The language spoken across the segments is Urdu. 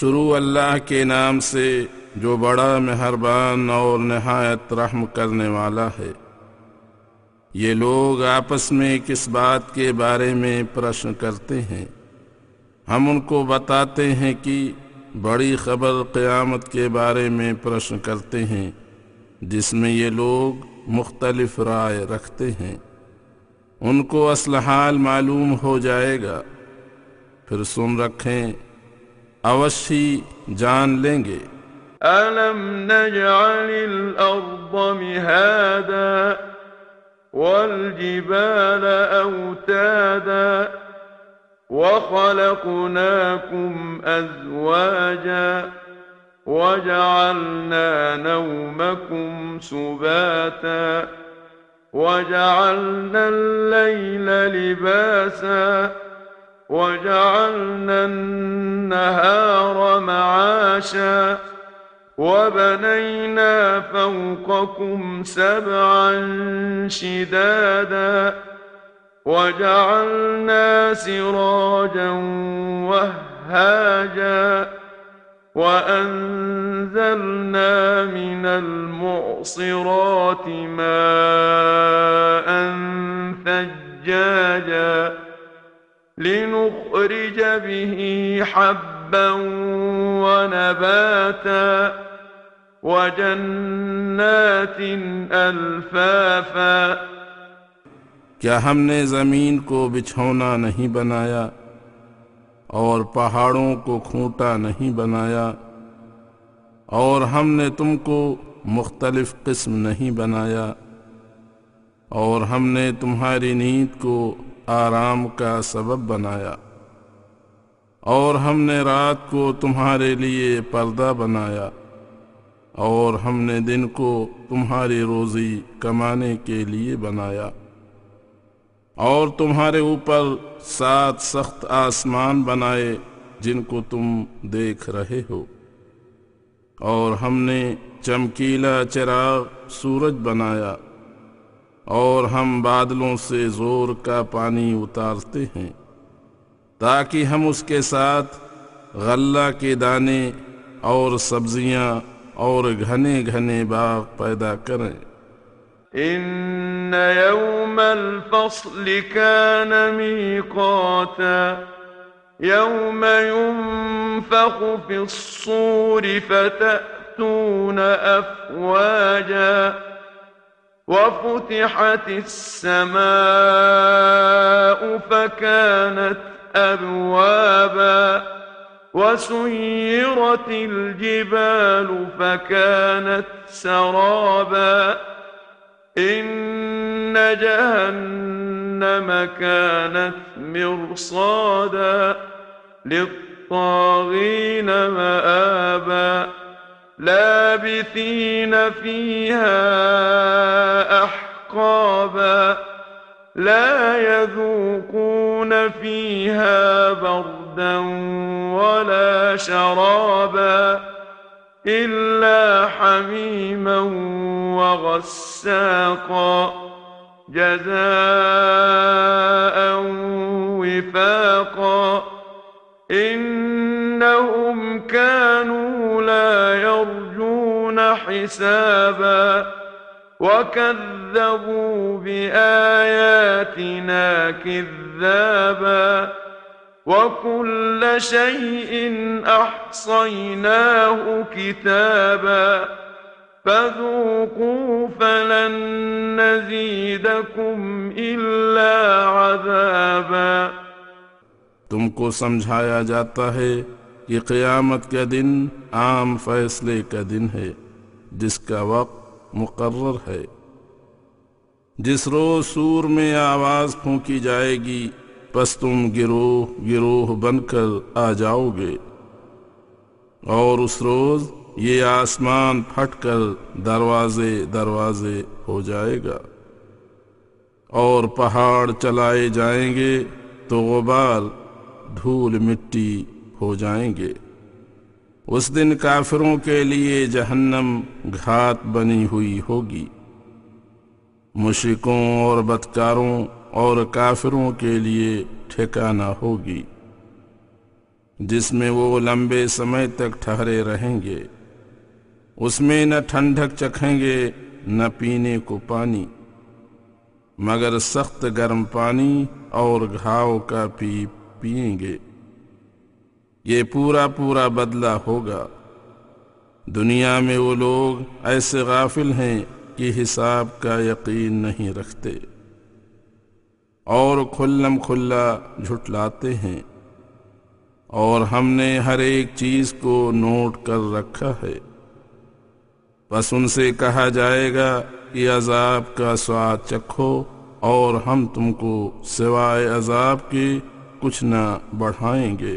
شروع اللہ کے نام سے جو بڑا مہربان اور نہایت رحم کرنے والا ہے۔ یہ لوگ آپس میں کس بات کے بارے میں پرشن کرتے ہیں۔ ہم ان کو بتاتے ہیں کہ بڑی خبر قیامت کے بارے میں پرشن کرتے ہیں، جس میں یہ لوگ مختلف رائے رکھتے ہیں۔ ان کو اصل حال معلوم ہو جائے گا۔ پھر سن رکھیں جان لیں گے ألم نجعل الأرض مهادا والجبال أوتادا وخلقناكم أزواجا وجعلنا نومكم سباتا وجعلنا الليل لباسا وجعلنا النهار معاشا وبنينا فوقكم سبعا شدادا وجعلنا سراجا وهاجا وأنزلنا من المعصرات ماء ثجاجا لنخرج به حبا ونباتا وجنات الفافا کیا ہم نے زمین کو بچھونا نہیں بنایا اور پہاڑوں کو کھوٹا نہیں بنایا اور ہم نے تم کو مختلف قسم نہیں بنایا اور ہم نے تمہاری نیند کو آرام کا سبب بنایا۔ اور ہم نے رات کو تمہارے لیے پردہ بنایا۔ اور ہم نے دن کو تمہاری روزی کمانے کے لیے بنایا۔ اور تمہارے اوپر سات سخت آسمان بنائے جن کو تم دیکھ رہے ہو۔ اور ہم نے چمکیلا چراغ سورج بنایا۔ اور ہم بادلوں سے زور کا پانی اتارتے ہیں، تاکہ ہم اس کے ساتھ غلہ کے دانے اور سبزیاں اور گھنے گھنے باغ پیدا کریں۔ إن يوم الفصل كان ميقاتا يوم ينفخ في الصور فتأتون أفواجا وفتحت السماء فكانت أبوابا وسيرت الجبال فكانت سرابا إن جهنم كانت مرصادا للطاغين مآبا لابثين فيها أحقابا لا يذوقون فيها بردا ولا شرابا إلا حميما وغساقا جزاء وفاقا حسابا وكذبوا بآياتنا كذابا وكل شيء أحصيناه كتابا فذوقوا فلن نزيدكم إلا عذابا تم کو سمجھایا جاتا ہے کہ قیامت کے دن عام فیصلے کا دن ہے جس کا وقت مقرر ہے۔ جس روز سور میں آواز پھونکی جائے گی، پس تم گروہ گروہ بن کر آ جاؤ گے۔ اور اس روز یہ آسمان پھٹ کر دروازے دروازے ہو جائے گا۔ اور پہاڑ چلائے جائیں گے تو غبار دھول مٹی ہو جائیں گے۔ اس دن کافروں کے لیے جہنم گھات بنی ہوئی ہوگی۔ مشرکوں اور بدکاروں اور کافروں کے لیے ٹھکانہ ہوگی، جس میں وہ لمبے سمے تک ٹھہرے رہیں گے۔ اس میں نہ ٹھنڈک چکھیں گے، نہ پینے کو پانی، مگر سخت گرم پانی اور گھاؤ کا پی پئیں گے۔ یہ پورا پورا بدلہ ہوگا۔ دنیا میں وہ لوگ ایسے غافل ہیں کہ حساب کا یقین نہیں رکھتے۔ اور کھلم کھلا جھٹلاتے ہیں۔ اور ہم نے ہر ایک چیز کو نوٹ کر رکھا ہے۔ بس ان سے کہا جائے گا کہ عذاب کا سواد چکھو اور ہم تم کو سوائے عذاب کے کچھ نہ بڑھائیں گے۔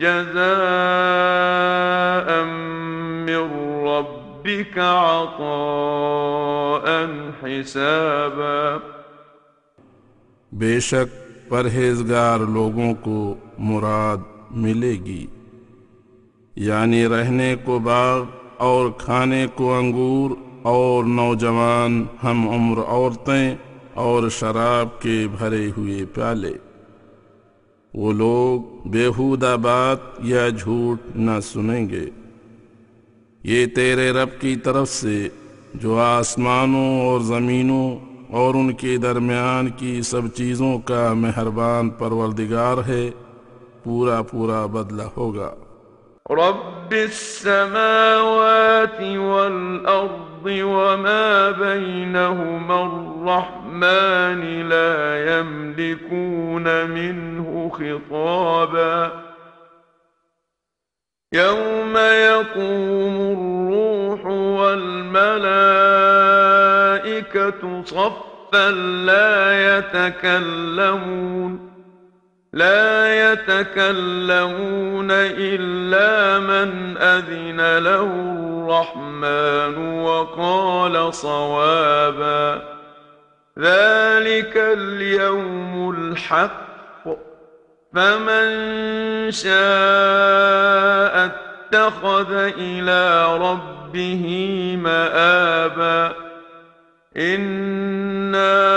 جزاء من ربك عطاء حسابا. بے شک پرہیزگار لوگوں کو مراد ملے گی یعنی رہنے کو باغ اور کھانے کو انگور اور نوجوان، ہم عمر عورتیں اور شراب کے بھرے ہوئے پیالے۔ وہ لوگ بےحودہ بات یا جھوٹ نہ سنیں گے۔ یہ تیرے رب کی طرف سے جو آسمانوں اور زمینوں اور ان کے درمیان کی سب چیزوں کا مہربان پروردگار ہے، پورا پورا بدلہ ہوگا۔ رب السماوات والأرض وما بينهما الرحمن لا يملكون منه خطابا. يوم يقوم الروح والملائكة صفا لا يتكلمون. لا يتكلمون إلا من أذن له الرحمن وقال صوابا. ذلك اليوم الحق. فمن شاء اتخذ إلى ربه مآبا. إِنَّا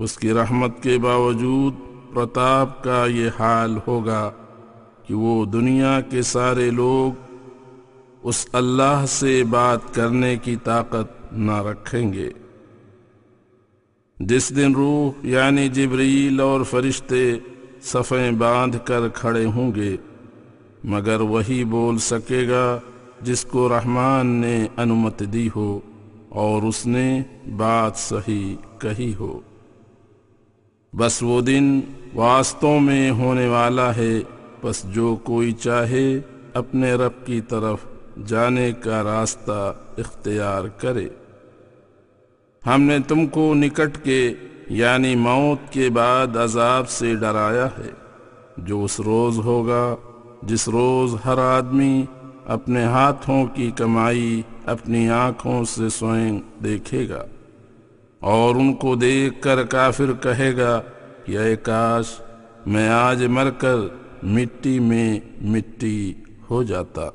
اس کی رحمت کے باوجود پرتاپ کا یہ حال ہوگا کہ وہ دنیا کے سارے لوگ اس اللہ سے بات کرنے کی طاقت نہ رکھیں گے۔ جس دن روح یعنی جبریل اور فرشتے صفیں باندھ کر کھڑے ہوں گے، مگر وہی بول سکے گا جس کو رحمان نے انمت دی ہو اور اس نے بات صحیح کہی ہو۔ بس وہ دن واسطوں میں ہونے والا ہے۔ بس جو کوئی چاہے اپنے رب کی طرف جانے کا راستہ اختیار کرے۔ ہم نے تم کو نکٹ کے یعنی موت کے بعد عذاب سے ڈرایا ہے۔ جو اس روز ہوگا، جس روز ہر آدمی اپنے ہاتھوں کی کمائی اپنی آنکھوں سے سوئیں دیکھے گا۔ اور ان کو دیکھ کر کافر کہے گا کہ کاش میں آج مر کر مٹی میں مٹی ہو جاتا۔